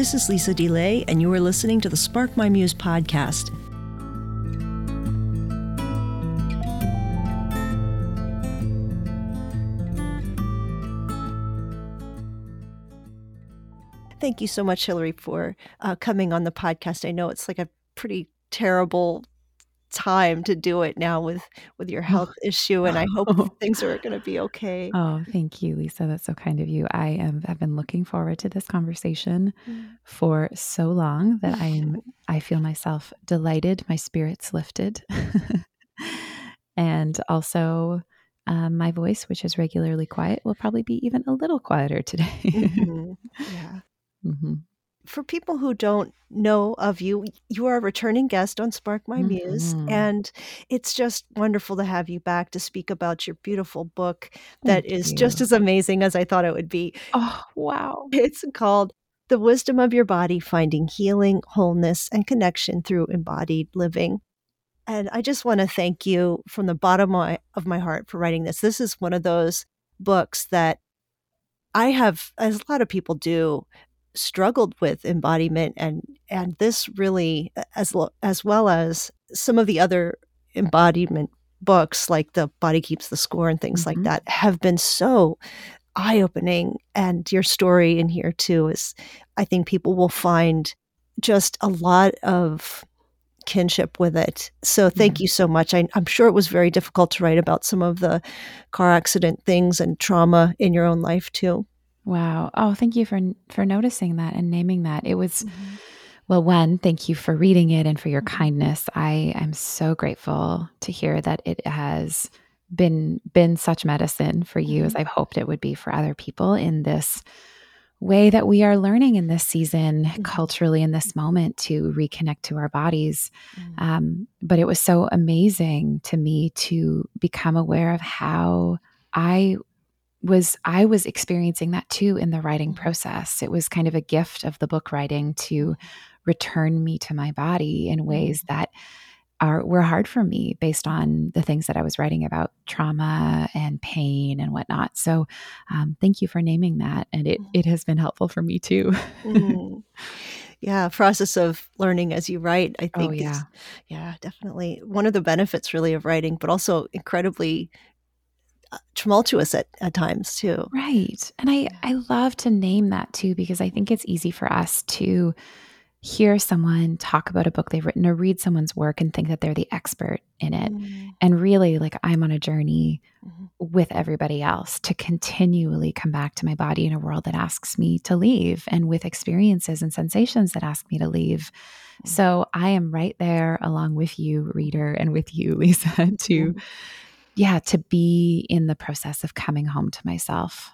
This is Lisa DeLay, and you are listening to the Spark My Muse podcast. Thank you so much, Hillary, for uh, coming on the podcast. I know it's like a pretty terrible time to do it now with with your health issue and i hope things are going to be okay. Oh thank you lisa that's so kind of you. I am have been looking forward to this conversation mm. for so long that i am i feel myself delighted my spirits lifted and also um, my voice which is regularly quiet will probably be even a little quieter today. Mm-hmm. yeah. Mm-hmm for people who don't know of you, you are a returning guest on Spark My Muse, mm-hmm. and it's just wonderful to have you back to speak about your beautiful book that Thank is you. just as amazing as I thought it would be. Oh, wow. It's called The Wisdom of Your Body Finding Healing, Wholeness, and Connection Through Embodied Living. And I just want to thank you from the bottom of my, of my heart for writing this. This is one of those books that I have, as a lot of people do, struggled with embodiment and and this really as as well as some of the other embodiment books like the body keeps the score and things mm-hmm. like that have been so eye-opening and your story in here too is i think people will find just a lot of kinship with it so thank mm-hmm. you so much I, i'm sure it was very difficult to write about some of the car accident things and trauma in your own life too Wow. Oh, thank you for for noticing that and naming that. It was mm-hmm. well, one, thank you for reading it and for your mm-hmm. kindness. I am so grateful to hear that it has been been such medicine for you mm-hmm. as I've hoped it would be for other people in this way that we are learning in this season mm-hmm. culturally in this moment to reconnect to our bodies. Mm-hmm. Um, but it was so amazing to me to become aware of how I was I was experiencing that too in the writing mm-hmm. process. It was kind of a gift of the book writing to return me to my body in ways mm-hmm. that are were hard for me based on the things that I was writing about trauma and pain and whatnot. So um, thank you for naming that. And it it has been helpful for me too. mm. Yeah, process of learning as you write, I think. Oh, yeah. Is, yeah, definitely. One of the benefits really of writing, but also incredibly tumultuous at, at times too. Right. And I, I love to name that too, because I think it's easy for us to hear someone talk about a book they've written or read someone's work and think that they're the expert in it. Mm-hmm. And really, like, I'm on a journey mm-hmm. with everybody else to continually come back to my body in a world that asks me to leave and with experiences and sensations that ask me to leave. Mm-hmm. So I am right there along with you, reader, and with you, Lisa, to yeah, to be in the process of coming home to myself.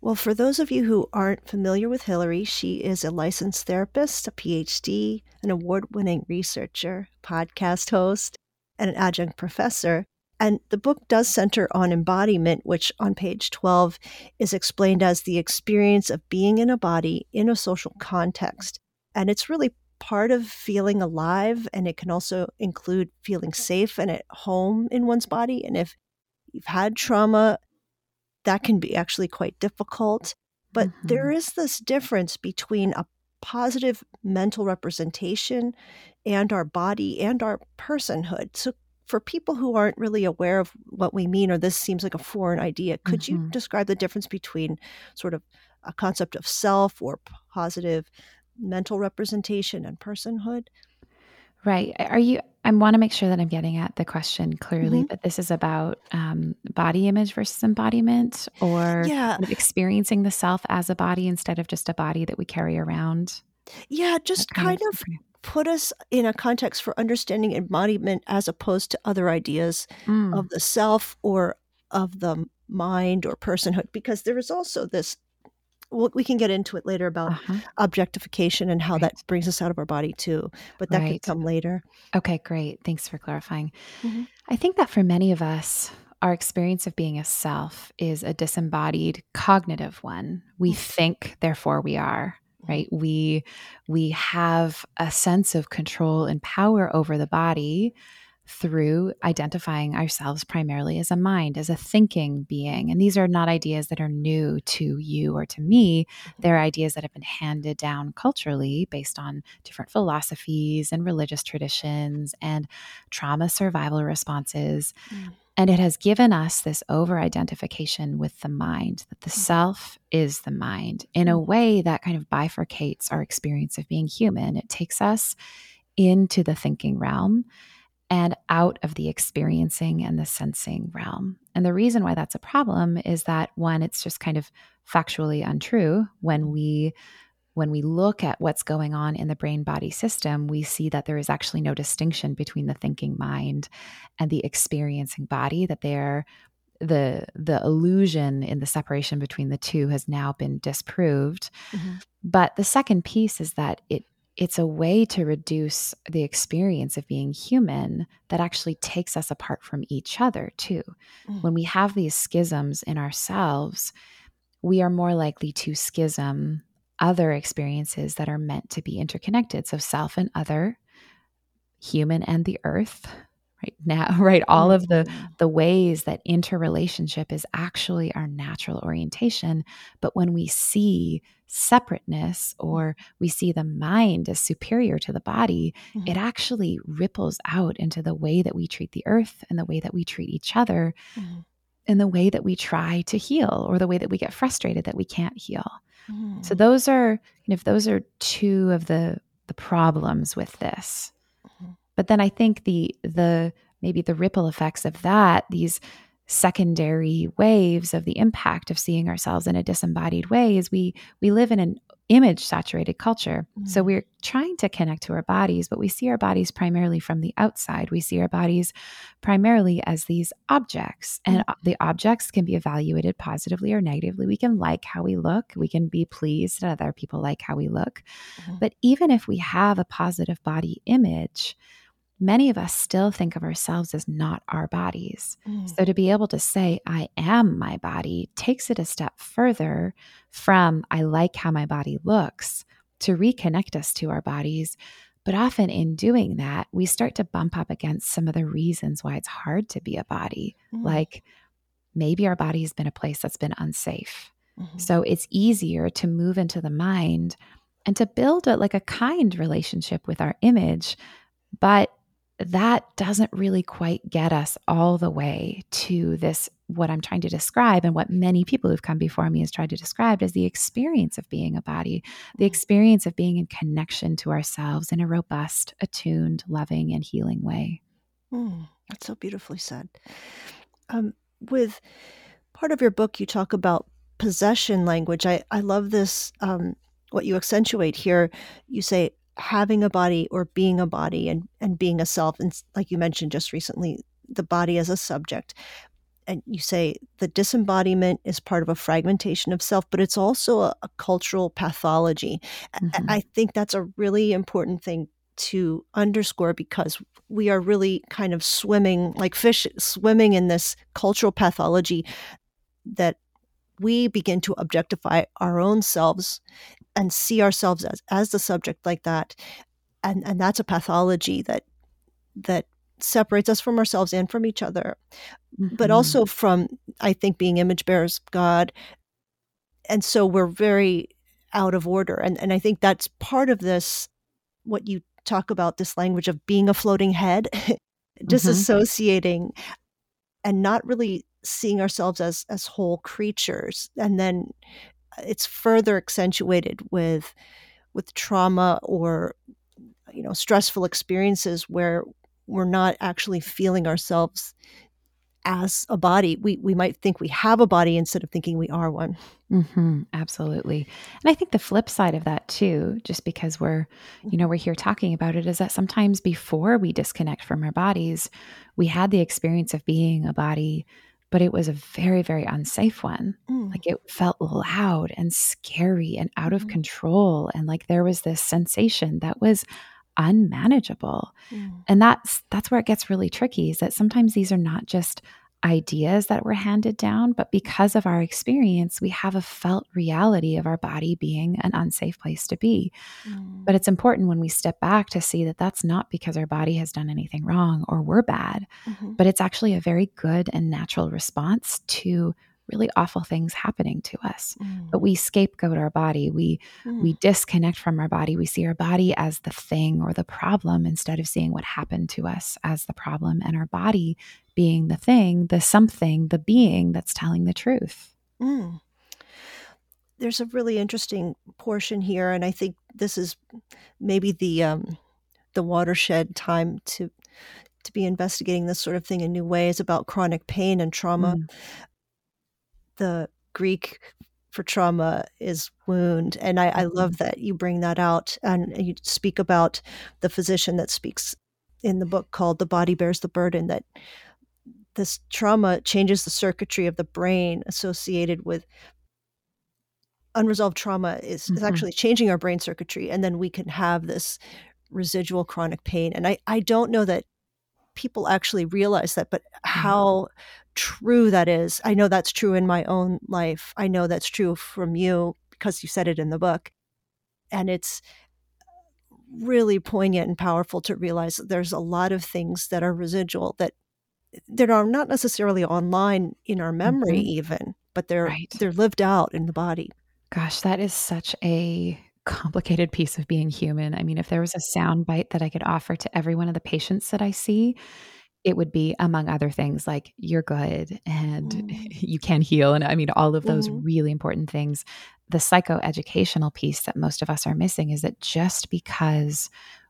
Well, for those of you who aren't familiar with Hillary, she is a licensed therapist, a PhD, an award winning researcher, podcast host, and an adjunct professor. And the book does center on embodiment, which on page 12 is explained as the experience of being in a body in a social context. And it's really part of feeling alive and it can also include feeling safe and at home in one's body and if you've had trauma that can be actually quite difficult but mm-hmm. there is this difference between a positive mental representation and our body and our personhood so for people who aren't really aware of what we mean or this seems like a foreign idea could mm-hmm. you describe the difference between sort of a concept of self or positive mental representation and personhood. Right. Are you? I want to make sure that I'm getting at the question clearly, mm-hmm. but this is about um, body image versus embodiment or yeah. experiencing the self as a body instead of just a body that we carry around. Yeah, just kind, kind of, of put us in a context for understanding embodiment as opposed to other ideas mm. of the self or of the mind or personhood, because there is also this we can get into it later about uh-huh. objectification and how right. that brings us out of our body too but that right. could come later okay great thanks for clarifying mm-hmm. i think that for many of us our experience of being a self is a disembodied cognitive one we mm-hmm. think therefore we are right we we have a sense of control and power over the body through identifying ourselves primarily as a mind, as a thinking being. And these are not ideas that are new to you or to me. They're ideas that have been handed down culturally based on different philosophies and religious traditions and trauma survival responses. Mm. And it has given us this over identification with the mind, that the mm. self is the mind in a mm. way that kind of bifurcates our experience of being human. It takes us into the thinking realm and out of the experiencing and the sensing realm. And the reason why that's a problem is that one, it's just kind of factually untrue when we when we look at what's going on in the brain body system, we see that there is actually no distinction between the thinking mind and the experiencing body, that they're the the illusion in the separation between the two has now been disproved. Mm-hmm. But the second piece is that it it's a way to reduce the experience of being human that actually takes us apart from each other too. Mm. When we have these schisms in ourselves, we are more likely to schism other experiences that are meant to be interconnected. So self and other, human and the earth, right now right all of the mm-hmm. the ways that interrelationship is actually our natural orientation but when we see separateness or we see the mind as superior to the body mm-hmm. it actually ripples out into the way that we treat the earth and the way that we treat each other mm-hmm. and the way that we try to heal or the way that we get frustrated that we can't heal mm-hmm. so those are kind of those are two of the the problems with this but then I think the the maybe the ripple effects of that, these secondary waves of the impact of seeing ourselves in a disembodied way is we we live in an image saturated culture. Mm-hmm. So we're trying to connect to our bodies, but we see our bodies primarily from the outside. We see our bodies primarily as these objects, and mm-hmm. the objects can be evaluated positively or negatively. We can like how we look, we can be pleased that other people like how we look. Mm-hmm. But even if we have a positive body image, many of us still think of ourselves as not our bodies. Mm. So to be able to say, I am my body, takes it a step further from, I like how my body looks, to reconnect us to our bodies. But often in doing that, we start to bump up against some of the reasons why it's hard to be a body. Mm. Like maybe our body has been a place that's been unsafe. Mm-hmm. So it's easier to move into the mind and to build a, like a kind relationship with our image but that doesn't really quite get us all the way to this what i'm trying to describe and what many people who've come before me has tried to describe as the experience of being a body the mm. experience of being in connection to ourselves in a robust attuned loving and healing way. Mm, that's so beautifully said. Um, with part of your book you talk about possession language. I, I love this um, what you accentuate here. You say having a body or being a body and, and being a self. And like you mentioned just recently, the body as a subject. And you say the disembodiment is part of a fragmentation of self, but it's also a, a cultural pathology. Mm-hmm. I think that's a really important thing to underscore because we are really kind of swimming like fish swimming in this cultural pathology that we begin to objectify our own selves and see ourselves as, as the subject like that and and that's a pathology that that separates us from ourselves and from each other mm-hmm. but also from i think being image bearers of god and so we're very out of order and and i think that's part of this what you talk about this language of being a floating head mm-hmm. disassociating mm-hmm. and not really seeing ourselves as as whole creatures and then it's further accentuated with with trauma or you know stressful experiences where we're not actually feeling ourselves as a body. We we might think we have a body instead of thinking we are one. Mm-hmm, absolutely. And i think the flip side of that too just because we're you know we're here talking about it is that sometimes before we disconnect from our bodies we had the experience of being a body but it was a very, very unsafe one. Mm. Like it felt loud and scary and out of mm. control. And like there was this sensation that was unmanageable. Mm. And that's that's where it gets really tricky is that sometimes these are not just ideas that were handed down, but because of our experience, we have a felt reality of our body being an unsafe place to be. Mm. But it's important when we step back to see that that's not because our body has done anything wrong or we're bad, mm-hmm. but it's actually a very good and natural response to really awful things happening to us mm. but we scapegoat our body we mm. we disconnect from our body we see our body as the thing or the problem instead of seeing what happened to us as the problem and our body being the thing the something the being that's telling the truth mm. there's a really interesting portion here and i think this is maybe the um the watershed time to to be investigating this sort of thing in new ways about chronic pain and trauma. The Greek for trauma is wound. And I, I, love mm-hmm. that you bring that out and you speak about the physician that speaks in the book called The Body Bears the Burden that this trauma changes the circuitry of the brain associated with unresolved trauma is, mm-hmm. is actually changing our brain circuitry and then we can have this residual chronic pain and i, I don't know that people actually realize that but mm-hmm. how true that is. I know that's true in my own life. I know that's true from you because you said it in the book. And it's really poignant and powerful to realize that there's a lot of things that are residual that that are not necessarily online in our memory mm-hmm. even, but they're right. they're lived out in the body. Gosh, that is such a complicated piece of being human. I mean, if there was a sound bite that I could offer to every one of the patients that I see, it would be among other things like you're good and mm. you can heal and i mean all of those mm. really important things the psychoeducational piece that most of us are missing is that just because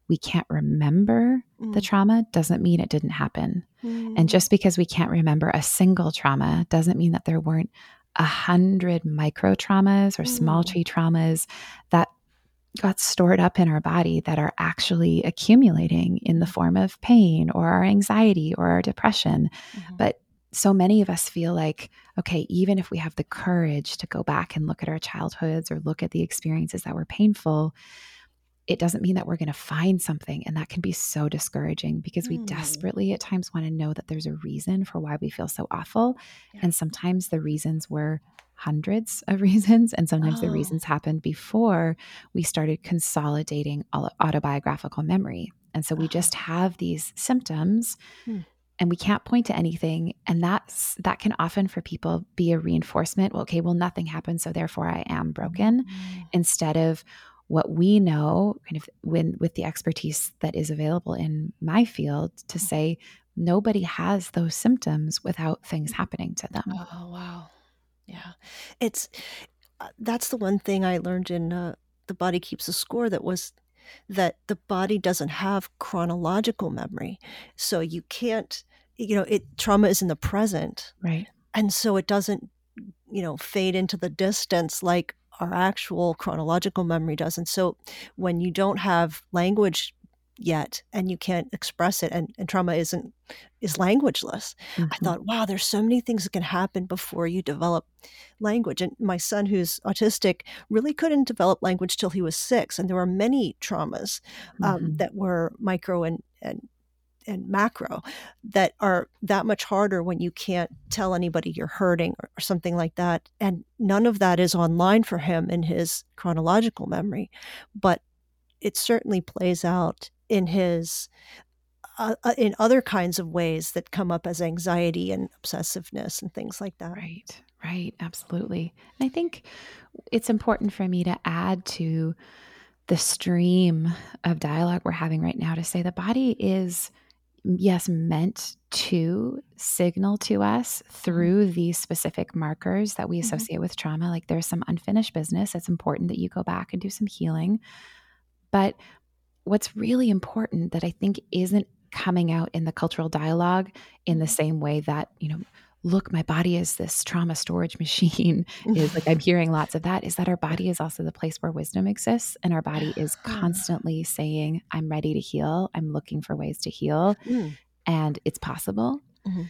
we can't remember mm. the trauma doesn't mean it didn't happen and mm. just because we can't remember a single trauma doesn't mean that there weren't a hundred micro traumas or small mm. tree traumas that got stored up in our body that are actually accumulating in the form of pain or our anxiety or our depression. Mm-hmm. But so many of us feel like, okay, even if we have the courage to go back and look at our childhoods or look at the experiences that were painful, it doesn't mean that we're going to find something. And that can be so discouraging because we mm. desperately at times want to know that there's a reason for why we feel so awful. Yeah. And sometimes the reasons were hundreds of reasons. And sometimes oh. the reasons happened before we started consolidating autobiographical memory. And so we just have these symptoms. Hmm. And we can't point to anything. And that's that can often for people be a reinforcement. Well, okay, well, nothing happened, so therefore I am broken. Mm-hmm. Instead of what we know, kind of when with the expertise that is available in my field, to mm-hmm. say nobody has those symptoms without things happening to them. Oh wow. Yeah. It's uh, that's the one thing I learned in uh, The Body Keeps a Score that was that the body doesn't have chronological memory. So you can't, you know, it trauma is in the present. Right. And so it doesn't, you know, fade into the distance like our actual chronological memory does. And so when you don't have language yet and you can't express it and, and trauma isn't is languageless mm-hmm. i thought wow there's so many things that can happen before you develop language and my son who's autistic really couldn't develop language till he was six and there were many traumas um, mm-hmm. that were micro and, and and macro that are that much harder when you can't tell anybody you're hurting or, or, something like that. And none of that is online for him in his chronological memory, but it certainly plays out in his uh, uh, in other kinds of ways that come up as anxiety and obsessiveness and things like that. Right, right, absolutely. And I think it's important for me to add to the stream of dialogue we're having right now to say the body is yes meant to signal to us mm-hmm. through these specific markers that we mm-hmm. associate mm-hmm. with trauma like there's some unfinished business it's important that you go back and do some healing but what's really important that I think isn't coming out in the cultural dialogue in the mm-hmm. same way that, you know, look, my body is this trauma storage machine is like I'm hearing lots of that is that our body is also the place where wisdom exists and our body is constantly saying, I'm ready to heal. I'm looking for ways to heal. Mm. And it's possible. Mm-hmm.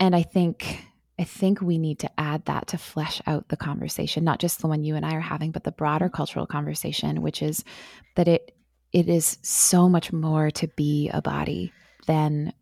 And I think I think we need to add that to flesh out the conversation, not just the one you and I are having, but the broader cultural conversation, which is that it it is so much more to be a body than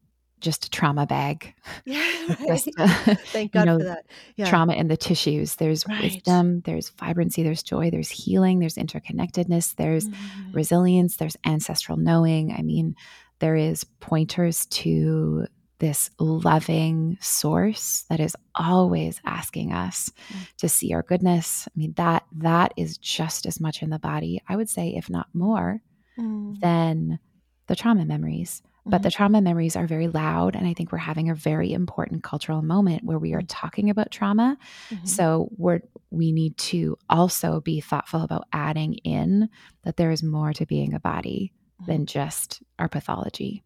just a trauma bag. Yeah, right. uh, Thank God know, for that. Yeah. Trauma in the tissues. There's right. wisdom, there's vibrancy, there's joy, there's healing, there's interconnectedness, there's mm-hmm. resilience, there's ancestral knowing. I mean, there is pointers to this loving source that is always asking us mm. to see our goodness. I mean that that is just as much in the body, I would say if not more mm. than the trauma memories. Mm-hmm. But the mm-hmm. trauma memories are very loud and I think we're having a very important cultural moment where we are mm. talking about trauma. Mm-hmm. So we're we need to also be thoughtful about adding in that there is more to being a body mm-hmm. than just our pathology.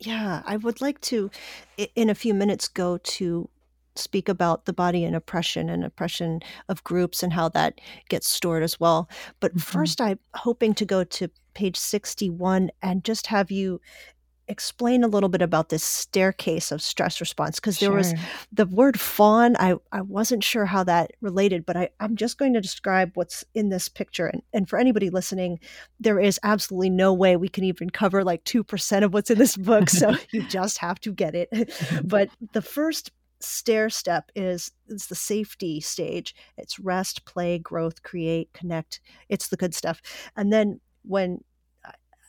Yeah, I would like to, in a few minutes, go to speak about the body and oppression and oppression of groups and how that gets stored as well. But mm-hmm. first, I'm hoping to go to page 61 and just have you explain a little bit about this staircase of stress response because there sure. was the word fawn I, I wasn't sure how that related but I, i'm just going to describe what's in this picture and, and for anybody listening there is absolutely no way we can even cover like 2% of what's in this book so you just have to get it. But the first stair step is it's the safety stage. It's rest play growth create connect. It's the good stuff. And then when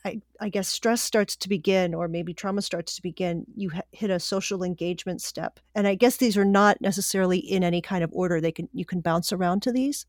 I, I, guess stress starts to begin or maybe trauma starts to begin you hit a social engagement step. And i guess these are not necessarily in any kind of order they can you can bounce around to these?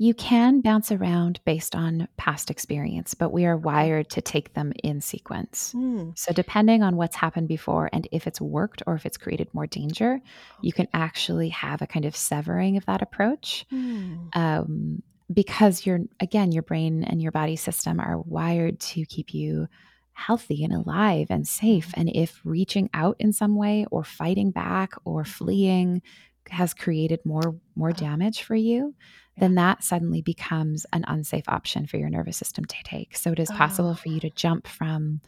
You can bounce around based on past experience but we are wired to take them in sequence. Mm. so depending on what's happened before and if it's worked or if it's created more danger you can actually have a kind of severing of that approach. Mm. um, because you're again your brain and your body system are wired to keep you healthy and alive and safe mm-hmm. and if reaching out in some way or fighting back or mm-hmm. fleeing has created more more uh-huh. damage for you then that suddenly becomes an unsafe option for your nervous system to take so it is possible for you to jump from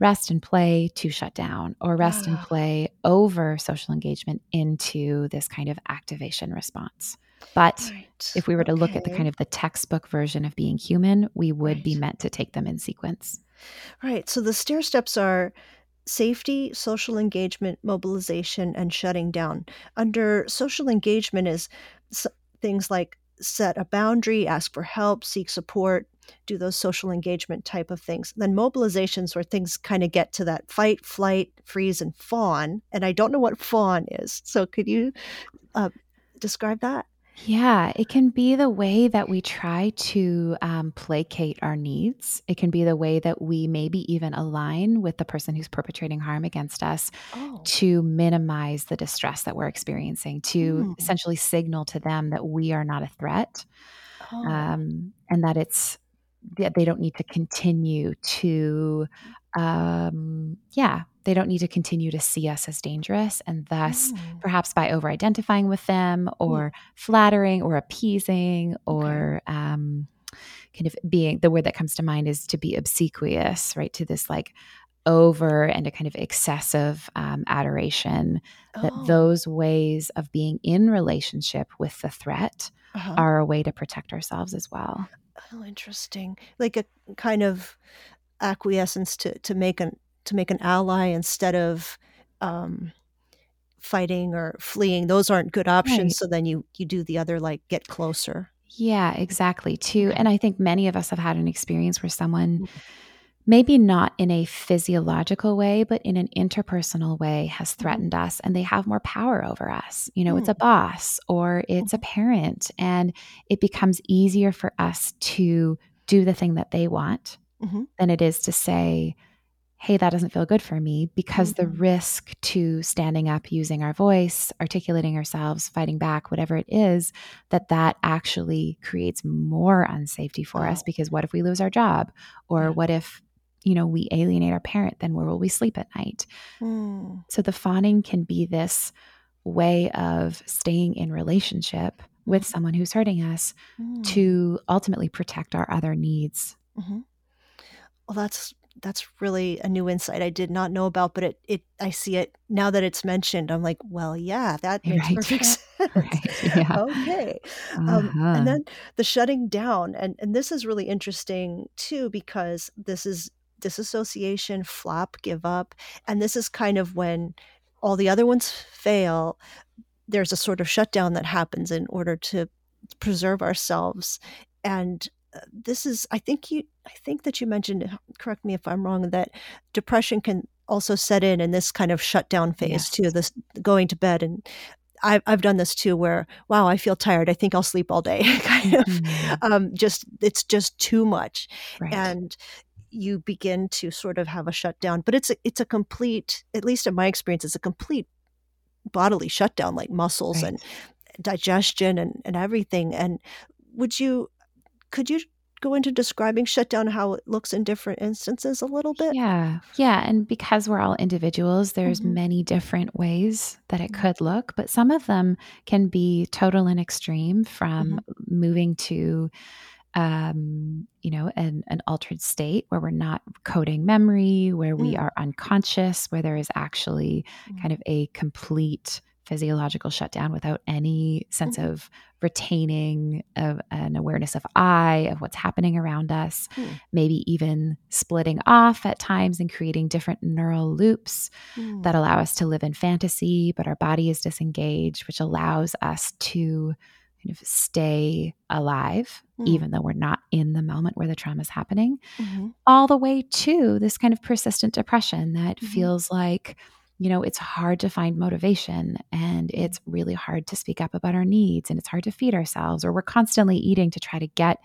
rest and play to shut down or rest and play over social engagement into this kind of activation response but right. if we were to okay. look at the kind of the textbook version of being human, we would right. be meant to take them in sequence. Right. So the stair steps are safety, social engagement, mobilization, and shutting down. Under social engagement is things like set a boundary, ask for help, seek support, do those social engagement type of things. Then mobilizations where things kind of get to that fight, flight, freeze, and fawn. And I don't know what fawn is. So could you uh, describe that? Yeah, it can be the way that we try to um, placate our needs. It can be the way that we maybe even align with the person who's perpetrating harm against us oh. to minimize the distress that we're experiencing, to mm. essentially signal to them that we are not a threat oh. um, and that it's that they don't need to continue to um, yeah, they don't need to continue to see us as dangerous. And thus, mm. perhaps by over identifying with them or mm. flattering or appeasing or okay. um, kind of being the word that comes to mind is to be obsequious, right? To this like over and a kind of excessive um, adoration, oh. that those ways of being in relationship with the threat uh-huh. are a way to protect ourselves as well. Oh, interesting. Like a kind of acquiescence to to make an to make an ally instead of um, fighting or fleeing. Those aren't good options. Right. So then you you do the other like get closer. Yeah, exactly. Too, and I think many of us have had an experience where someone. Mm-hmm maybe not in a physiological way, but in an interpersonal way, has mm-hmm. threatened us and they have more power over us. You know, mm. it's a mm. boss or it's a mm-hmm. parent, and it becomes easier for us to do the thing that they want mm-hmm. than it is to say, hey, that doesn't feel good for me because mm-hmm. the risk to standing up, using our voice, articulating ourselves, fighting back, whatever it is, that that actually creates more unsafety for oh. us because what if we lose our job? Or yeah. what if you know, we alienate our parent, then where will we sleep at night? Mm. So the fawning can be this way of staying in relationship with mm-hmm. someone who's hurting us mm. to ultimately protect our other needs. Mm-hmm. Well, that's that's really a new insight I did not know about, but it it I see it now that it's mentioned. I'm like, well, yeah, that makes right. perfect sense. Right. Yeah. okay, uh-huh. um, and uh-huh. then the shutting down, and and this is really interesting too because this is disassociation, flop, give up. And this is kind of when all the other ones fail. There's a sort of shutdown that happens in order to preserve ourselves. And this is, I think you, I think that you mentioned, correct me if I'm wrong, that depression can also set in in this kind of shutdown phase yes. too, this going to bed and I've, I've done this too where wow i feel tired i think i'll sleep all day kind mm-hmm. of um, just it's just too much right. and you begin to sort of have a shutdown but it's a, it's a complete at least in my experience it's a complete bodily shutdown like muscles right. and digestion and, and everything and would you could you go into describing shutdown how it looks in different instances a little bit? Yeah. Yeah. And because we're all individuals, there's mm-hmm. many different ways that it could look, but some of them can be total and extreme from mm-hmm. moving to um, you know, an, an altered state where we're not coding memory, where we mm. are unconscious, where there is actually mm. kind of a complete physiological shutdown without any sense mm-hmm. of retaining of an awareness of I, of what's happening around us, mm. maybe even splitting off at times and creating different neural loops mm. that allow us to live in fantasy, but our body is disengaged, which allows us to kind of stay alive, mm. even though we're not in the moment where the trauma is happening, mm-hmm. all the way to this kind of persistent depression that mm-hmm. feels like you know, it's hard to find motivation and it's really hard to speak up about our needs and it's hard to feed ourselves or we're constantly eating to try to get,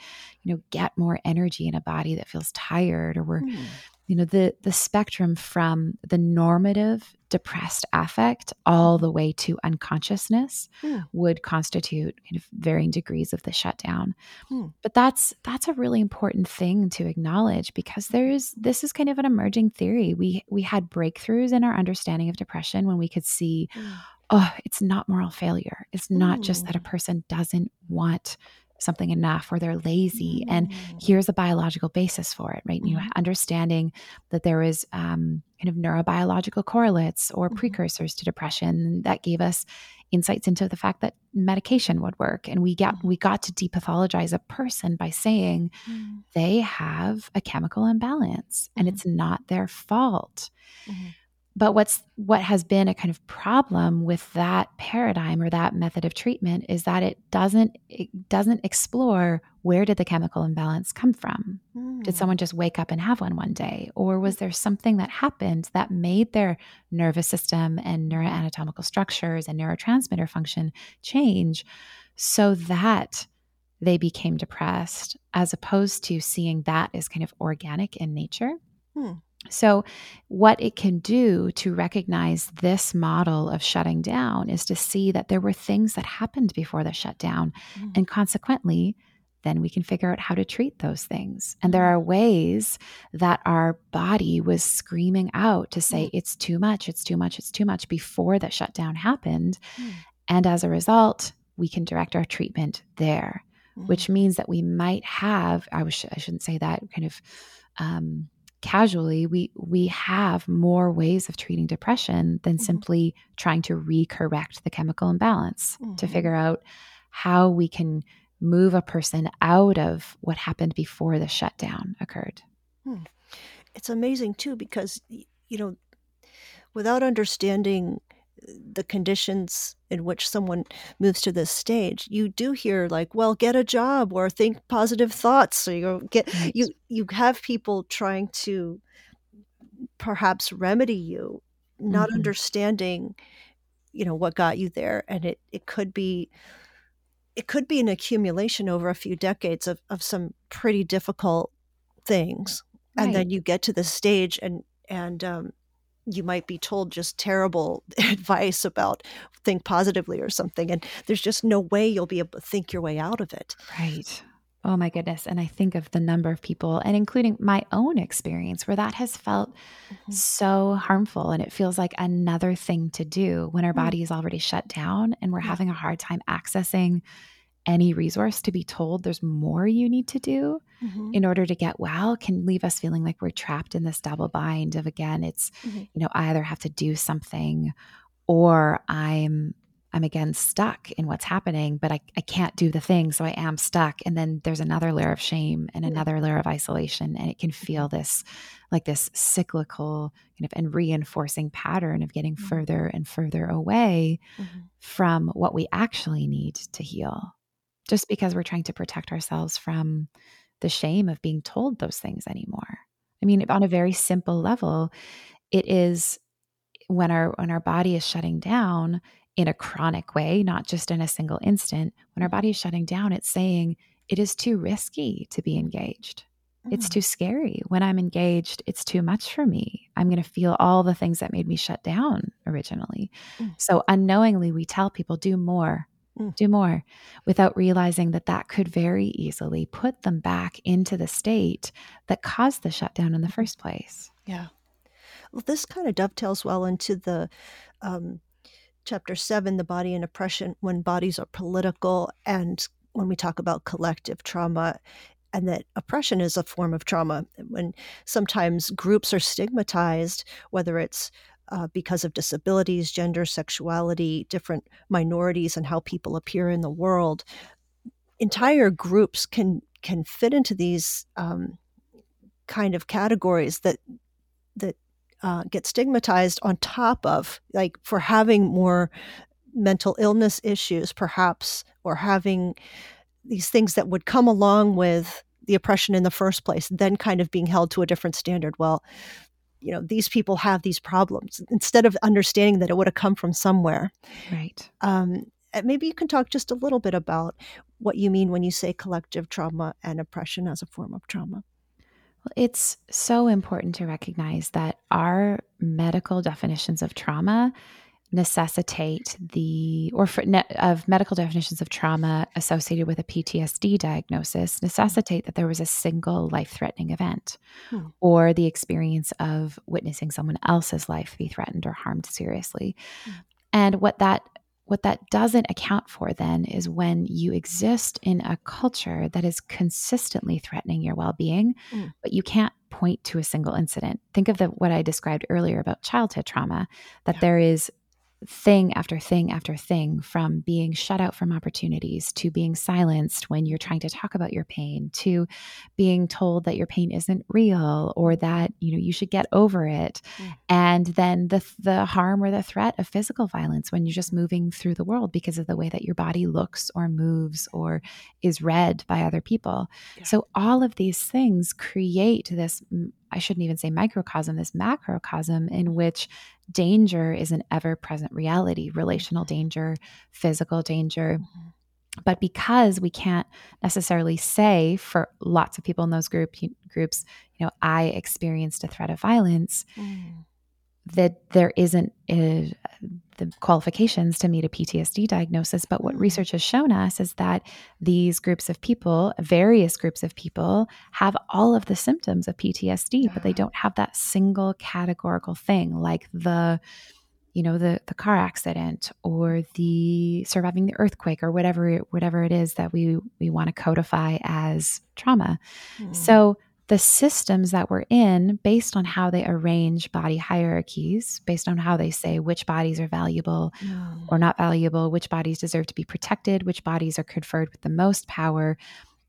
you know, get more energy in a body that feels tired or we're, mm. You know, the the spectrum from the normative depressed affect all the way to unconsciousness hmm. would constitute kind of varying degrees of the shutdown. Hmm. But that's that's a really important thing to acknowledge because there's this is kind of an emerging theory. We we had breakthroughs in our understanding of depression when we could see hmm. oh, it's not moral failure. It's not just that a person doesn't want something enough or they're lazy mm. and here's a biological basis for it right mm. you know mm-hmm. understanding that there is um, kind of neurobiological correlates or mm. precursors to depression that gave us insights into the fact that medication would work and we got we got to depathologize a person by saying mm. they have a chemical imbalance and mm-hmm. it's not their fault mm-hmm. But what's what has been a kind of problem with that paradigm or that method of treatment is that it doesn't it doesn't explore where did the chemical imbalance come from? Mm. Did someone just wake up and have one one day or was there something that happened that made their nervous system and neuroanatomical structures and neurotransmitter function change so that they became depressed as opposed to seeing that as kind of organic in nature? Mm. So, what it can do to recognize this model of shutting down is to see that there were things that happened before the shutdown. Mm. And consequently, then we can figure out how to treat those things. And there mm. are ways that our body was screaming out to say, mm. it's too much, it's too much, it's too much before the shutdown happened. Mm. And as a result, we can direct our treatment there, mm. which means that we might have, I, was, I shouldn't say that, kind of. Um, casually we we have more ways of treating depression than mm-hmm. simply trying to recorrect the chemical imbalance mm-hmm. to figure out how we can move a person out of what happened before the shutdown occurred hmm. it's amazing too because you know without understanding the conditions in which someone moves to this stage you do hear like well get a job or think positive thoughts so you get you you have people trying to perhaps remedy you not mm-hmm. understanding you know what got you there and it it could be it could be an accumulation over a few decades of, of some pretty difficult things right. and then you get to the stage and and um, you might be told just terrible advice about think positively or something and there's just no way you'll be able to think your way out of it right oh my goodness and i think of the number of people and including my own experience where that has felt mm-hmm. so harmful and it feels like another thing to do when our mm-hmm. body is already shut down and we're having a hard time accessing any resource to be told there's more you need to do mm-hmm. in order to get well can leave us feeling like we're trapped in this double bind of again it's mm-hmm. you know I either have to do something or I'm I'm again stuck in what's happening, but I, I can't do the thing. So I am stuck. And then there's another layer of shame and another layer of isolation. And it can feel mm-hmm. this like this cyclical kind of and reinforcing pattern of getting mm-hmm. further and further away mm-hmm. from what we actually need to heal. Just because we're trying to protect ourselves from the shame of being told those things anymore. I mean, on a very simple level, it is when our when our body is shutting down in a chronic way, not just in a single instant, when our mm-hmm. body is shutting down, it's saying it is too risky to be engaged. Mm. It's too scary. When I'm engaged, it's too much for me. I'm going to feel all the things that made me shut down originally. Mm. So unknowingly, we tell people do more, mm. do more, without realizing that that could very easily put them back into the state that caused the shutdown in the mm-hmm. first place. Yeah. Well, this kind of dovetails well into the um, chapter seven, the body and oppression, when bodies are political, and when we talk about collective trauma, and that oppression is a form of trauma. When sometimes groups are stigmatized, whether it's uh, because of disabilities, gender, sexuality, different minorities, and how people appear in the world, entire groups can can fit into these um, kind of categories that that uh, get stigmatized on top of like for having more mental illness issues perhaps or having these things that would come along with the oppression in the first place then kind of being held to a different standard. Well you know these people have these problems instead of understanding that it would have come from somewhere. Right. Um, maybe you can talk just a little bit about what you mean when you say collective trauma and oppression as a form of trauma. Well, it's so important to recognize that our medical definitions of trauma necessitate the or for, ne, of medical definitions of trauma associated with a PTSD diagnosis necessitate that there was a single life-threatening event hmm. or the experience of witnessing someone else's life be threatened or harmed seriously. Hmm. And what that what that doesn't account for then is when you exist in a culture that is consistently threatening your well being, mm. but you can't point to a single incident. Think of the, what I described earlier about childhood trauma, that yeah. there is thing after thing after thing from being shut out from opportunities to being silenced when you're trying to talk about your pain to being told that your pain isn't real or that you know you should get over it mm. and then the the harm or the threat of physical violence when you're just moving through the world because of the way that your body looks or moves or is read by other people yeah. so all of these things create this I shouldn't even say microcosm, this macrocosm in which danger is an ever present reality relational mm-hmm. danger, physical danger. Mm-hmm. But because we can't necessarily say for lots of people in those group, groups, you know, I experienced a threat of violence, mm that there isn't a, the qualifications to meet a PTSD diagnosis. But what mm. research has shown us is that these groups of people, various groups of people, have all of the symptoms of PTSD, yeah. but they don't have that single categorical thing like the you know the the car accident or the surviving the earthquake or whatever whatever it is that we we want to codify as trauma. Mm. So the systems that we're in based on how they arrange body hierarchies, based on how they say which bodies are valuable mm. or not valuable, which bodies deserve to be protected, which bodies are conferred with the most power.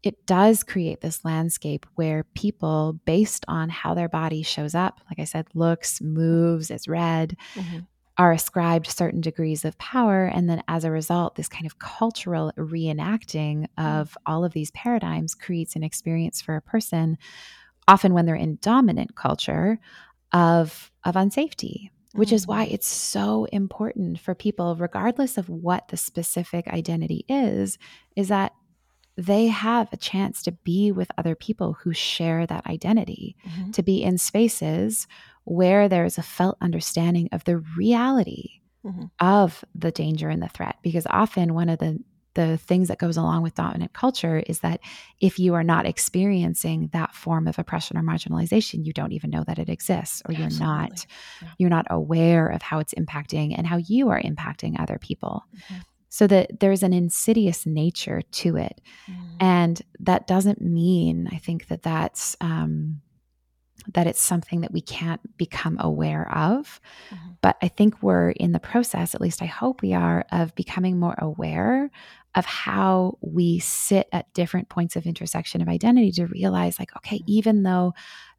It does create this landscape where people, based on how their body shows up, like I said, looks, moves, is read, mm-hmm are ascribed certain degrees of power. And then as a result, this kind of cultural reenacting of all of these paradigms creates an experience for a person, often when they're in dominant culture, of, of unsafety. Which is why mm. it's so important for people, regardless of what the specific identity is, is that they have a chance to be with other people who share that identity, mm-hmm. to be in spaces where there is a felt understanding of the reality mm-hmm. of the danger and the threat. Because often one of the the things that goes along with dominant culture is that if you are not experiencing that form of oppression or marginalization you don't even know that it exists or you're not yeah. you're not aware of how it's impacting and how you are impacting other people mm-hmm. so that there's an insidious nature to it mm. and that doesn't mean i think that that's um, that it's something that we can't become aware of. Mm-hmm. But I think we're in the process, at least I hope we are, of becoming more aware of how we sit at different points of intersection of identity to realize, like, okay, mm-hmm. even though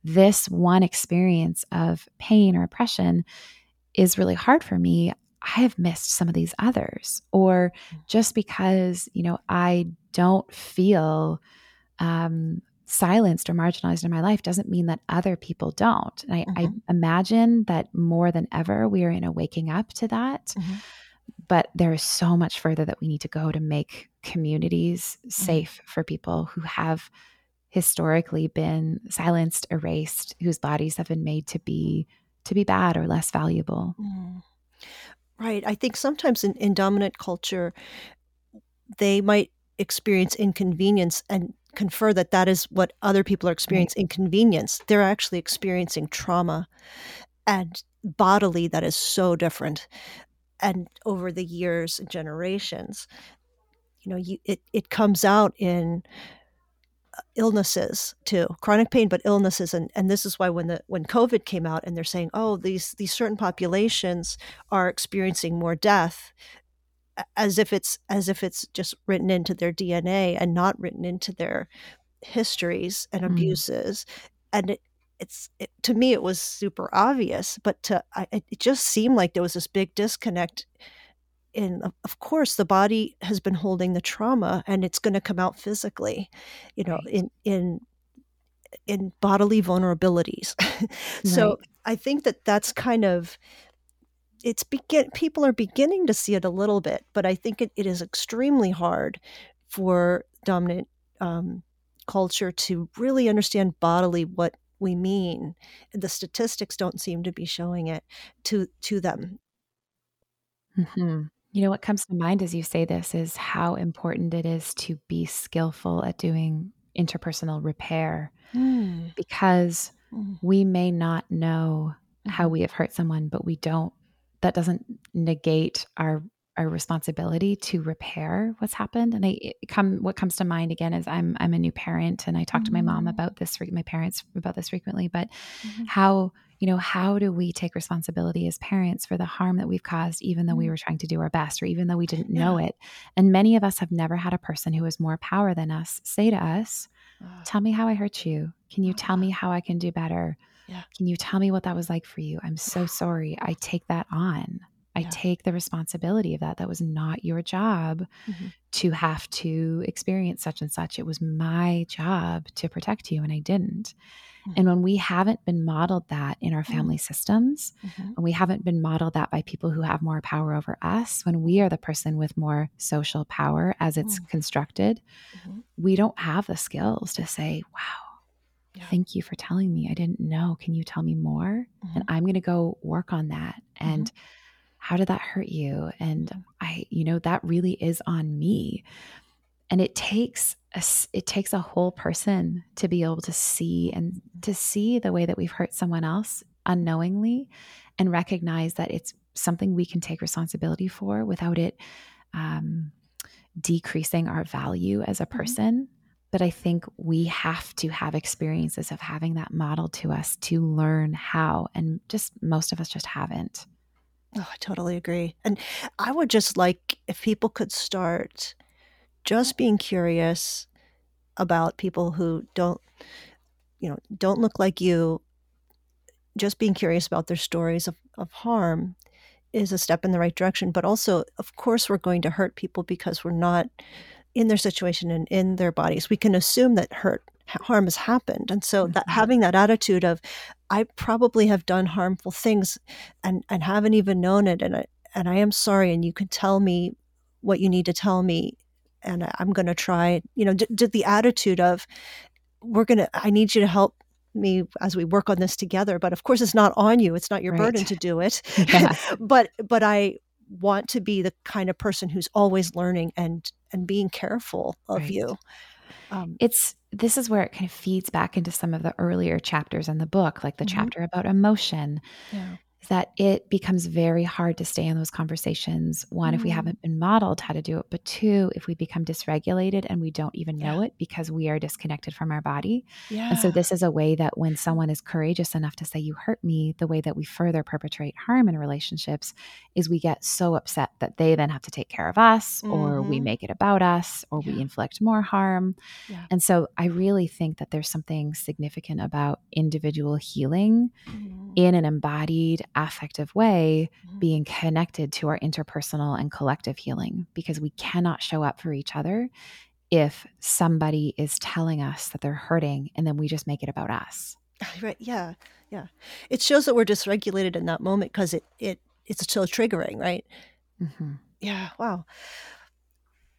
this one experience of pain or oppression is really hard for me, I have missed some of these others. Or mm. just because, you know, I don't feel um, silenced or marginalized in my life doesn't mean that other people don't. And I, mm-hmm. I imagine that more than ever, we are in a waking up to that. Mm-hmm. But there is so much further that we need to go to make communities mm-hmm. safe for people who have historically been silenced, erased, whose bodies have been made to be to be bad or less valuable. Mm. Right. I think sometimes in, in dominant culture, they might experience inconvenience and confer that that is what other people are mm-hmm. experiencing inconvenience. They're actually experiencing trauma and bodily that is so different. And over the years and generations, you know, you, it, it comes out in uh, illnesses too chronic pain but illnesses and and this is why when the when covid came out and they're saying oh these these certain populations are experiencing more death as if it's as if it's just written into their dna and not written into their histories and mm. abuses mm. and it it's it, to me it was super obvious but to I, it just seemed like there was this big disconnect and of course the body has been holding the trauma and it's going to come out physically you know right. in in in bodily vulnerabilities so right. i think that that's kind of it's begin people are beginning to see it a little bit but i think it, it is extremely hard for dominant um, culture to really understand bodily what we mean the statistics don't seem to be showing it to to them mm-hmm. You know, what comes to mind as you say this is how important it is to be skillful at doing interpersonal repair mm. because mm. we may not know how mm-hmm. we have hurt someone, but we don't, that doesn't negate our our responsibility to repair what's happened. And I come what comes to mind again is I'm I'm a new parent and I talk mm-hmm. to my mom mm. about this my parents about this frequently, but mm-hmm. how you know, how do we take responsibility as parents for the harm that we've caused, even though we mm. were trying to do our best or even though we didn't yeah. know it? And many of us have never had a person who has more power than us say to us, Tell me how I hurt you. Can you tell me how I can do better? Yeah. Can you tell me what that was like for you? I'm so sorry. I take that on. I yeah. take the responsibility of that. That was not your job mm-hmm. to have to experience such and such. It was my job to protect you, and I didn't. Mm-hmm. And when we haven't been modeled that in our family mm-hmm. systems, mm-hmm. and we haven't been modeled that by people who have more power over us, when we are the person with more social power as it's mm. constructed, mm-hmm. we don't have the skills to say, wow, yeah. thank you for telling me. I didn't know. Can you tell me more? And mm-hmm. I'm going to go work on that. And mm-hmm. how did that hurt you? And I, you know, that really is on me and it takes a, it takes a whole person to be able to see and to see the way that we've hurt someone else unknowingly and recognize that it's something we can take responsibility for without it um, decreasing our value as a mm-hmm. But i think we have to have experiences of having that model to us to learn how and just most of us just haven't. Oh i totally agree. And i would just like if people could start just being curious about people who don't you know don't look like you just being curious about their stories of, of harm is a step in the right direction. But also of course we're going to hurt people because we're not in their situation and in their bodies we can assume that hurt harm has happened and so that mm-hmm. having that attitude of i probably have done harmful things and and haven't even known it and I, and I am sorry and you can tell me what you need to tell me and I'm going to try, you know, d- the attitude of, we're going to, I need you to help me as we work on this together. But of course, it's not on you. It's not your right. burden to do it. Yeah. but, but I want to be the kind of person who's always learning and, and being careful of right. you. Um, it's, this is where it kind of feeds back into some of the earlier chapters in the book, like the mm-hmm. chapter about emotion. Yeah is that it becomes very hard to stay in those conversations. One, mm. if we mm. haven't been modeled how to do it, but two, if we become dysregulated and we don't even yeah. know it because we are disconnected from our body. Yeah. And so, this is a way that when someone is courageous enough to say, You hurt me, the way that we further perpetrate harm in relationships is we get so upset that they then have to take care of us, mm-hmm. or we mm-hmm. make it about us, or yeah. we inflict more harm. And so, I really think that there's something significant about individual healing mm. in an embodied, affective way mm-hmm. being connected to our interpersonal and collective healing because we cannot show up for each other if somebody is telling us that they're hurting and then we just make it about us. Right. Yeah. Yeah. It shows that we're dysregulated in that moment because it, it, it's so triggering, right? Mm-hmm. Yeah. Wow.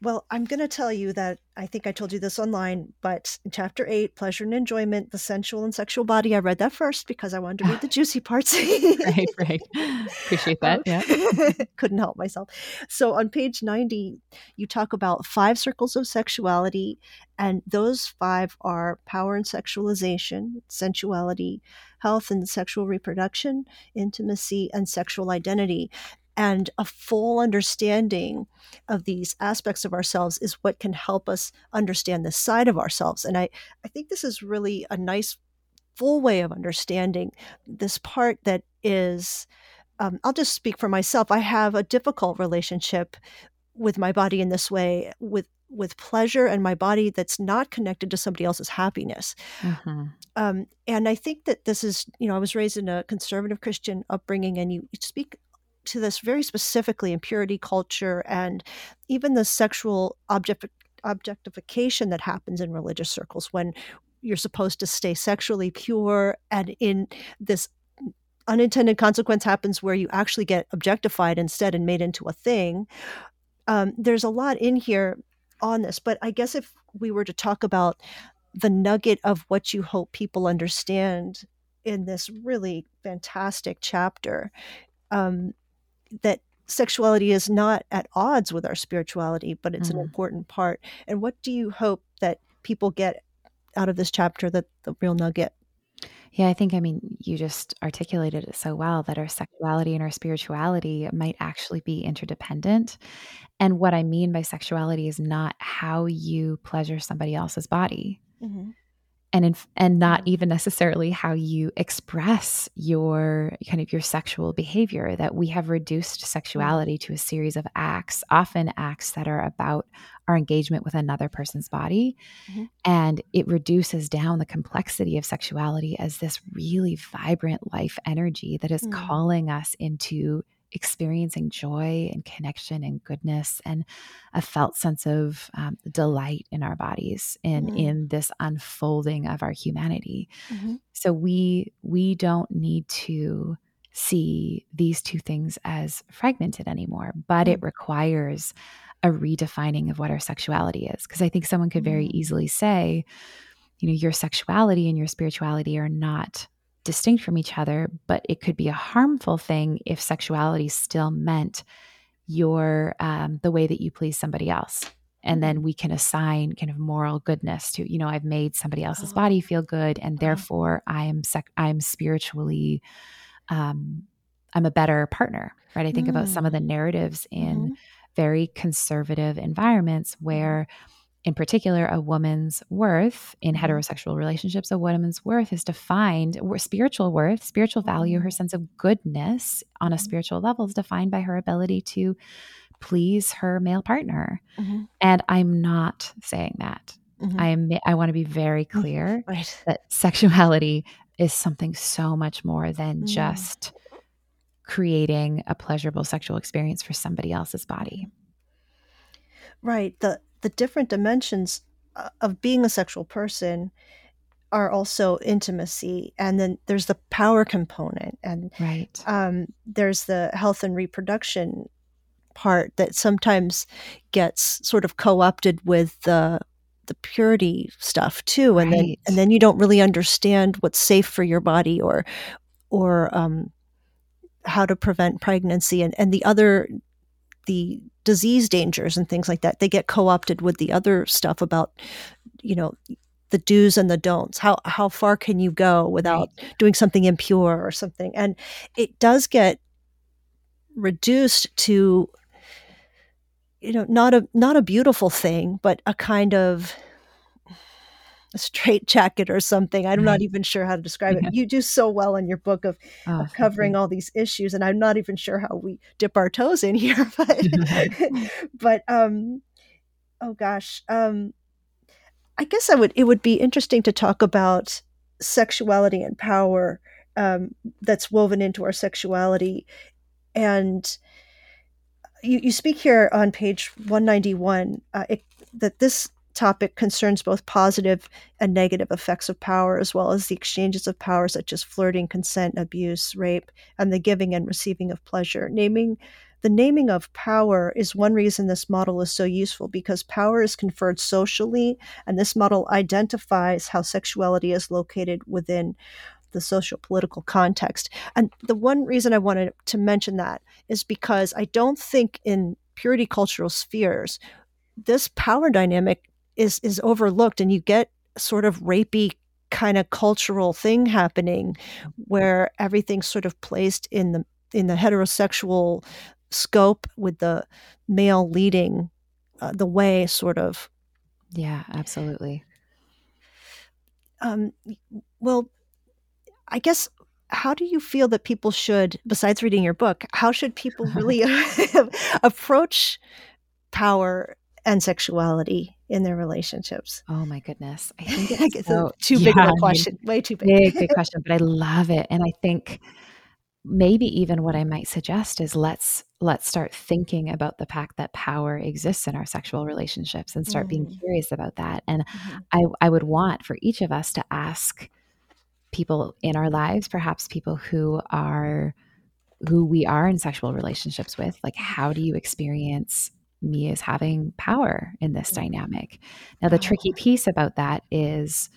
Well, I'm going to tell you that I think I told you this online, but in chapter eight, pleasure and enjoyment, the sensual and sexual body, I read that first because I wanted to read the juicy parts. right, right. Appreciate that. Um, yeah. couldn't help myself. So on page 90, you talk about five circles of sexuality, and those five are power and sexualization, sensuality, health and sexual reproduction, intimacy, and sexual identity and a full understanding of these aspects of ourselves is what can help us understand this side of ourselves. And i i think this is really a nice full way of understanding this part that is um, i'll just speak for myself. I have a difficult relationship with my body in this way with with pleasure and my body that's not connected to somebody else's happiness. Mm-hmm. um, and i think that this is you know i was raised in a conservative christian upbringing and you speak to this very specifically in purity culture and even the sexual object objectification that happens in religious circles when you're supposed to stay sexually pure and in this unintended consequence happens where you actually get objectified instead and made into a thing. Um, there's a lot in here on this but i guess if we were to talk about the nugget of what you hope people understand in this really fantastic chapter um, that sexuality is not at odds with our spirituality, but it's mm-hmm. an important part. And what do you hope that people get out of this chapter that the real nugget? Yeah, I think, I mean, you just articulated it so well that our sexuality and our spirituality might actually be interdependent. And what I mean by sexuality is not how you pleasure somebody else's body. Mm-hmm and in, and not even necessarily how you express your kind of your sexual behavior that we have reduced mm-hmm. sexuality to a series of acts often acts that are about our engagement with another person's body mm-hmm. and it reduces down the complexity of sexuality as this really vibrant life energy that is mm-hmm. calling us into experiencing joy and connection and goodness and a felt sense of um, delight in our bodies and mm-hmm. in this unfolding of our humanity mm-hmm. so we we don't need to see these two things as fragmented anymore but mm-hmm. it requires a redefining of what our sexuality is because i think someone could very mm-hmm. easily say you know your sexuality and your spirituality are not distinct from each other, but it could be a harmful thing if sexuality still meant your um, the way that you please somebody else. And then mm-hmm. we can assign kind of moral goodness to, you know, I've made somebody else's oh. body feel good, and uh-huh. therefore I am sec- I'm spiritually, um, I'm a better partner, right? I think mm. about some of the mm. narratives in mm-hmm. very conservative environments mm-hmm. where in particular, a woman's worth in mm-hmm. heterosexual relationships, a woman's worth is defined, spiritual worth, spiritual value, her mm-hmm. sense of goodness on a mm-hmm. spiritual level is defined by her ability to please her male partner. Mm-hmm. And I'm not saying that. Mm-hmm. I am I want to be very clear right. that sexuality is something so much more than just creating a pleasurable sexual experience for somebody else's body. Right. The the different dimensions uh, of being a sexual person are also intimacy and then there's the power component and right um, there's the health and reproduction part that sometimes gets sort of co-opted with the the purity stuff too and right. then and then you don't really understand what's safe for your body or or um, how to prevent pregnancy and and the other the disease dangers and things like that they get co-opted with the other stuff about you know the do's and the don'ts. How how far can you go without right. doing something impure or something? And it does get reduced to you know not a not a beautiful thing, but a kind of a straight jacket or something. I'm not even sure how to describe it. You do so well in your book of, oh, of covering all these issues, and I'm not even sure how we dip our toes in here. But, but um, oh gosh, um, I guess I would. It would be interesting to talk about sexuality and power um, that's woven into our sexuality, and you, you speak here on page 191 uh, it, that this topic concerns both positive and negative effects of power, as well as the exchanges of power such as flirting, consent, abuse, rape, and the giving and receiving of pleasure. Naming the naming of power is one reason this model is so useful because power is conferred socially, and this model identifies how sexuality is located within the social political context. And the one reason I wanted to mention that is because I don't think in purity cultural spheres this power dynamic is is overlooked and you get sort of rapey kind of cultural thing happening where everything's sort of placed in the in the heterosexual scope with the male leading uh, the way sort of. Yeah absolutely. Um, well i guess how do you feel that people should besides reading your book how should people really approach power and sexuality in their relationships? Oh my goodness. I think it's so, too big yeah, of a question. Way too big. Big, big question, but I love it. And I think maybe even what I might suggest is let's let's start thinking about the fact that power exists in our sexual relationships and start mm. being curious about that. And mm-hmm. I, I would want for each of us to ask people in our lives, perhaps people who are who we are in sexual relationships with, like how do you experience me as having power in this dynamic. Now, the tricky piece about that is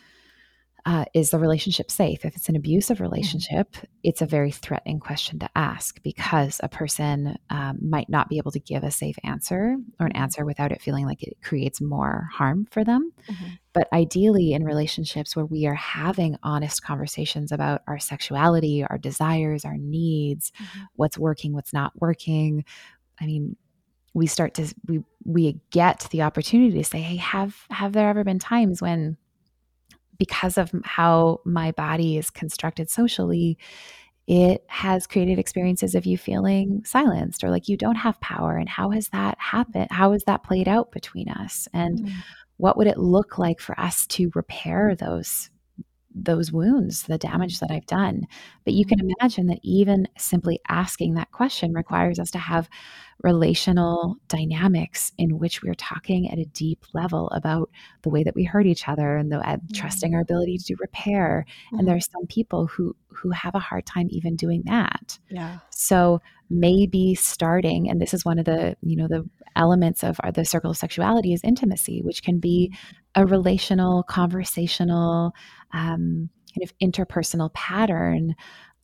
uh, is the relationship safe? If it's an abusive mm-hmm. relationship, it's a very threatening question to ask because a person um, might not be able to give a safe answer or an mm-hmm. answer without it feeling like it creates more harm for them. Mm-hmm. But ideally, in relationships where we are having honest conversations about our sexuality, our desires, our needs, mm-hmm. what's working, what's not working, I mean, we start to we we get the opportunity to say hey have have there ever been times when because of how my body is constructed socially it has created experiences of you feeling silenced or like you don't have power and how has that happened how has that played out between us and mm. what would it look like for us to repair those those wounds, the damage that I've done. But you can imagine that even simply asking that question requires us to have relational dynamics in which we're talking at a deep level about the way that we hurt each other and the uh, trusting our ability to do repair. Mm-hmm. And there's some people who who have a hard time even doing that. Yeah. So maybe starting, and this is one of the you know the elements of our, the circle of sexuality is intimacy, which can be mm-hmm. a relational, conversational, um, kind of interpersonal pattern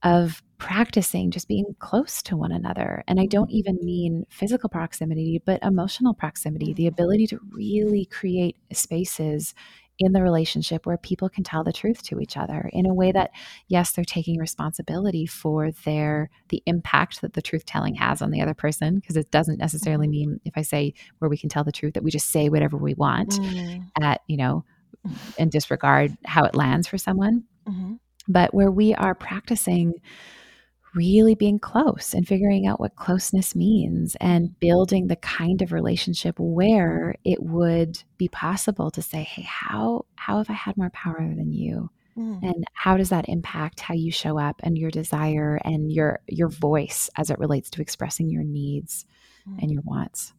of practicing just being close to one another. And I don't even mm-hmm. mean physical proximity, but emotional proximity, mm-hmm. the ability to really create spaces in the relationship where people can tell the truth to each other in a way that yes they're taking responsibility for their the impact that the truth telling has on the other person because it doesn't necessarily mm-hmm. mean if i say where we can tell the truth that we just say whatever we want mm. at you know and disregard how it lands for someone mm-hmm. but where we are practicing really being close and figuring out what closeness means and building the kind of relationship where it would be possible to say hey how how have i had more power than you mm. and how does that impact how you show up and your desire and your your voice as it relates to expressing your needs mm. and your wants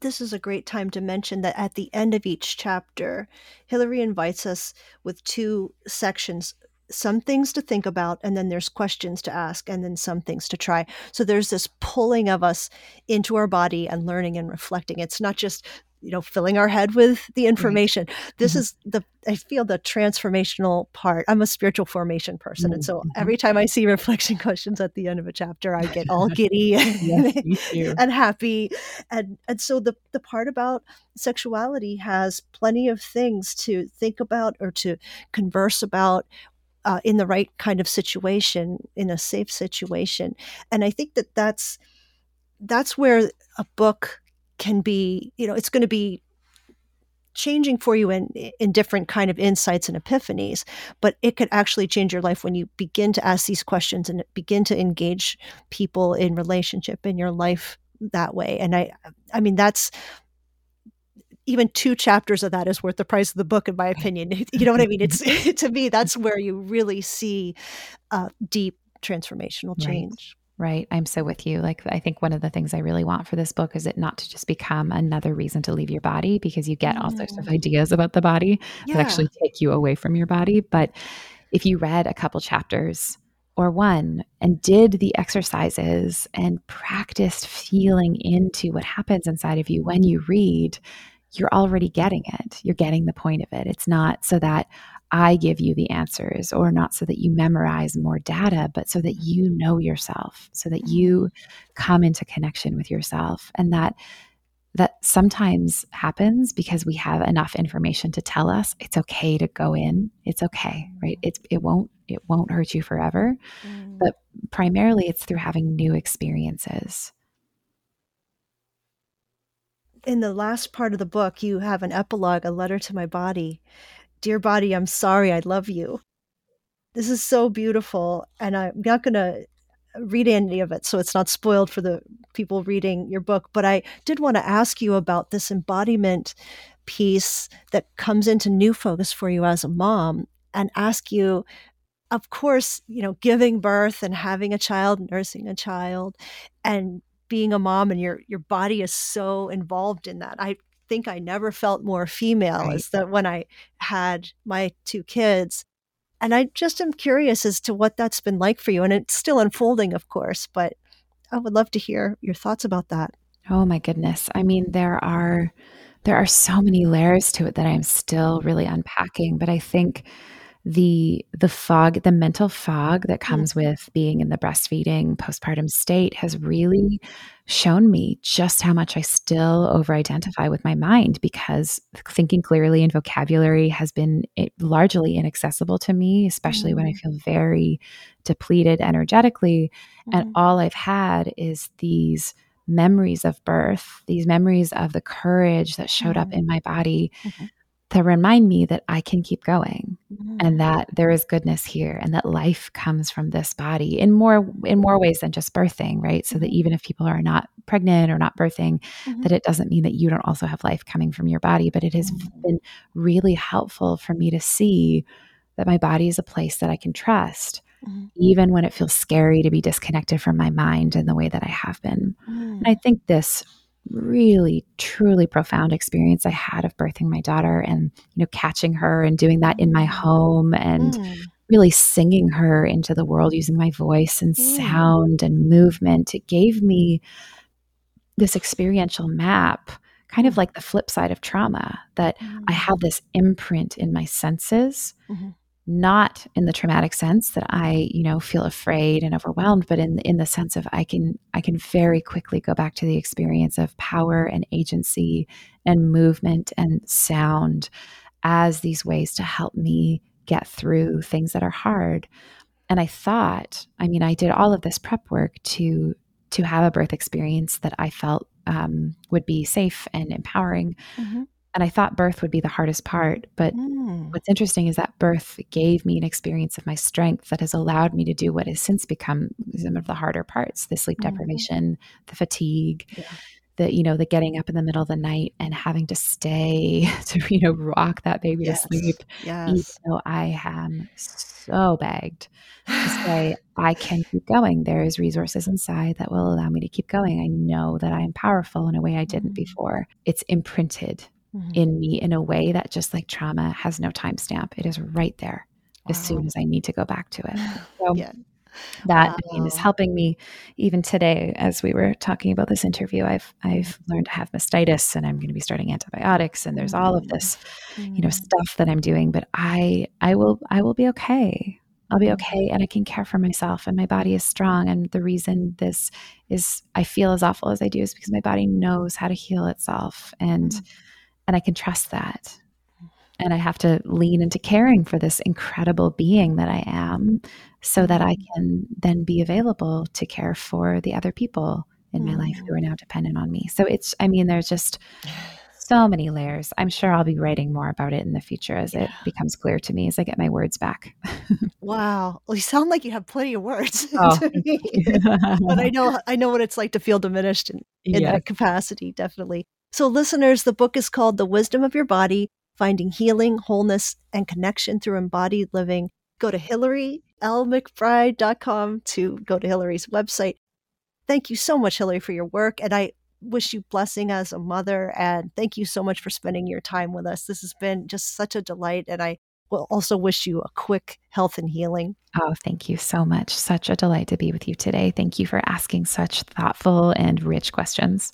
this is a great time to mention that at the end of each chapter, Hillary invites us with two sections some things to think about and then there's questions to ask and then some things to try so there's this pulling of us into our body and learning and reflecting it's not just you know filling our head with the information right. this mm-hmm. is the i feel the transformational part i'm a spiritual formation person mm-hmm. and so mm-hmm. every time i see reflection questions at the end of a chapter i get all giddy yes, and happy and and so the the part about sexuality has plenty of things to think about or to converse about uh, in the right kind of situation in a safe situation. And i think that that's that's where a book can be you know it's going to be changing for you in in different kind of insights and epiphanies but it could actually change your life when you begin to ask these questions and begin to engage people in relationship in your life that way. And i i mean that's even two chapters of that is worth the price of the book in my opinion you know what i mean it's to me that's where you really see uh, deep transformational change Right. I'm so with you. Like, I think one of the things I really want for this book is it not to just become another reason to leave your body because you get mm. all sorts of mm. ideas about the body yeah. that actually take you away from your body. But if you read a couple chapters or one and did the exercises and practiced feeling into what happens inside of you when you read, you're already getting it. You're getting the point of it. It's not so that I give you the answers, or not so that you memorize more data, but so that you know yourself, so that you mm-hmm. come into connection with yourself. And that that sometimes happens because we have enough information to tell us it's okay to go in. It's okay, right? It it won't it won't hurt you forever. Mm. But primarily it's through having new experiences. In the last part of the book, you have an epilogue, a letter to my body. Dear body, I'm sorry, I love you. This is so beautiful. And I'm not going to read any of it, so it's not spoiled for the people reading your book. But I did want to ask you about this embodiment piece that comes into new focus for you as a mom and ask you of course you know giving birth and having a child nursing a child and being a mom and your your body is so involved in that i think I never felt more female right. is that when I had my two kids. And I just am curious as to what that's been like for you. And it's still unfolding, of course, but I would love to hear your thoughts about that. Oh my goodness. I mean, there are there are so many layers to it that I'm still really unpacking, but I think the the fog the mental fog that mm. comes mm-hmm. with being in the breastfeeding postpartum state has really shown me just how much I still over identify with my mind because thinking clearly and vocabulary has been eh, largely inaccessible to me especially mm-hmm. when I mm. feel very depleted energetically mm-hmm. and all I've had is these memories of birth these memories of the courage that showed up mm. in my body mm-hmm remind me that I can keep going mm-hmm. and that there is goodness here and that life comes from this body in more in more ways than just birthing, right? So that mm-hmm. even if people are not pregnant or not birthing, mm-hmm. that it doesn't mean that you don't also have life coming from your body, but it has mm-hmm. been really helpful for me to see that my body is a place that I can trust. Mm-hmm. Even when it feels scary to be disconnected from my mind in the way that I have been. And I mm. think this really truly profound experience I had of birthing my daughter and you know catching her and doing that in my home and mm. really singing her into the world using my voice and mm. sound and movement it gave me this experiential map kind of mm. like the flip side of trauma that mm. I have this imprint in my senses mm-hmm not in the traumatic sense that I, you know, feel afraid and overwhelmed, but in in the sense of I can I can very quickly go back to the experience of power and agency and movement and sound as these ways to help me get through things that are hard. And I thought, I mean, I did all of this prep work to to have a birth experience that I felt um, would be safe and empowering. Mm-hmm. And I thought birth would be the hardest part. But mm. what's interesting is that birth gave me an experience of my strength that has allowed me to do what has since become some of the harder parts the sleep mm. deprivation, the fatigue. Yeah. The you know the getting up in the middle of the night and having to stay to you know rock that baby yes. to sleep, yes. even though I am so begged to say I can keep going. There is resources inside that will allow me to keep going. I know that I am powerful in a way I didn't mm. before. It's imprinted mm-hmm. in me in a way that just like trauma has no timestamp. It is right there wow. as soon as I need to go back to it. So, yeah. that wow. I mean, is helping me even today as we were talking about this interview I've I've learned to have mastitis and I'm going to be starting antibiotics and there's all of this mm-hmm. you know stuff that I'm doing but I I will I will be okay I'll be okay and I can care for myself and my body is strong and the reason this is I feel as awful as I do is because my body knows how to heal itself and mm-hmm. And I can trust that and I have to lean into caring for this incredible being that I am so that I can then be available to care for the other people in my life who are mm. now dependent on me. So it's, I mean, there's just so many layers. I'm sure I'll be writing more about it in the future as yeah. it becomes clear to me as I get my words back. wow. Well, you sound like you have plenty of words oh, but I know I know what it's like to feel diminished in, in yes. that capacity, definitely. So listeners, the book is called The Wisdom of Your Body finding healing, wholeness, and connection through embodied living. Go to HillaryLMcBride.com to go to Hillary's website. Thank you so much, Hillary, for your work. And I wish you blessing as a mother. And thank you so much for spending your time with us. This has been just such a delight. And I will also wish you a quick health and healing. Oh, thank you so much. Such a delight to be with you today. Thank you for asking such thoughtful and rich questions.